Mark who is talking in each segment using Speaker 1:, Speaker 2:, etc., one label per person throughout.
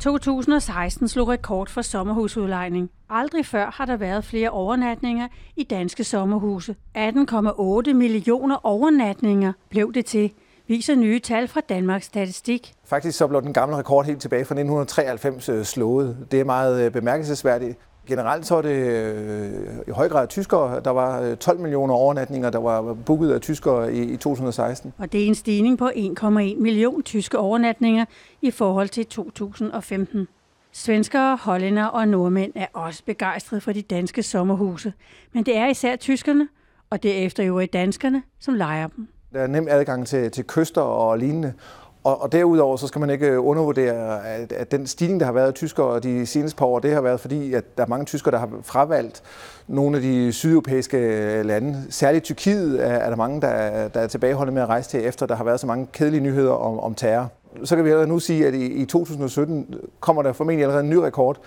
Speaker 1: 2016 slog rekord for sommerhusudlejning. Aldrig før har der været flere overnatninger i danske sommerhuse. 18,8 millioner overnatninger blev det til, viser nye tal fra Danmarks Statistik.
Speaker 2: Faktisk så blev den gamle rekord helt tilbage fra 1993 øh, slået. Det er meget øh, bemærkelsesværdigt. Generelt så er det øh, i høj grad tyskere. Der var 12 millioner overnatninger, der var booket af tyskere i, i 2016.
Speaker 1: Og det er en stigning på 1,1 million tyske overnatninger i forhold til 2015. Svenskere, hollænder og nordmænd er også begejstrede for de danske sommerhuse. Men det er især tyskerne, og derefter jo i danskerne, som leger dem.
Speaker 2: Der er nem adgang til, til kyster og lignende. Og, og derudover så skal man ikke øh, undervurdere, at, at den stigning, der har været af tyskere de seneste par år, det har været fordi, at der er mange tyskere, der har fravalgt nogle af de sydeuropæiske øh, lande. Særligt Tyrkiet er, er der mange, der, der er tilbageholdende med at rejse til, efter der har været så mange kedelige nyheder om, om terror. Så kan vi allerede nu sige, at i, i 2017 kommer der formentlig allerede en ny rekord,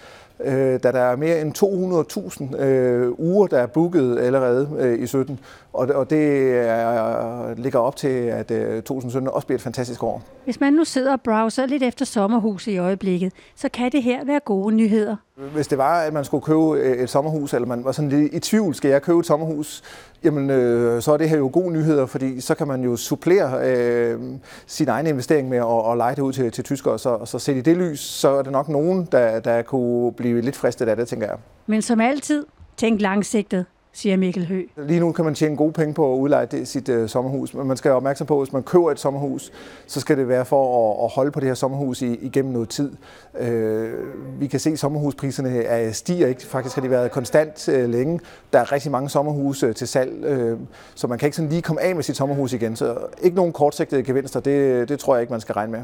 Speaker 2: øh, da der er mere end 200.000 øh, uger, der er booket allerede øh, i 17. Og, og det er, ligger op til, at øh, 2017 også bliver et fantastisk år.
Speaker 1: Hvis man nu sidder og browser lidt efter sommerhus i øjeblikket, så kan det her være gode nyheder.
Speaker 2: Hvis det var, at man skulle købe øh, et sommerhus, eller man var sådan lidt i tvivl, skal jeg købe et sommerhus, jamen øh, så er det her jo gode nyheder, fordi så kan man jo supplere øh, sin egen investering med at, at lege det ud til, til tyskere. Så, så set i det lys, så er det nok nogen, der, der kunne blive lidt fristet af det, tænker jeg.
Speaker 1: Men som altid, tænk langsigtet siger Mikkel Hø.
Speaker 2: Lige nu kan man tjene gode penge på at udleje det, sit øh, sommerhus, men man skal være opmærksom på, at hvis man køber et sommerhus, så skal det være for at, at holde på det her sommerhus i, igennem noget tid. Øh, vi kan se, at sommerhuspriserne er, stiger ikke. Faktisk har de været konstant øh, længe. Der er rigtig mange sommerhuse øh, til salg, øh, så man kan ikke sådan lige komme af med sit sommerhus igen. Så ikke nogen kortsigtede gevinster, det, det tror jeg ikke, man skal regne med.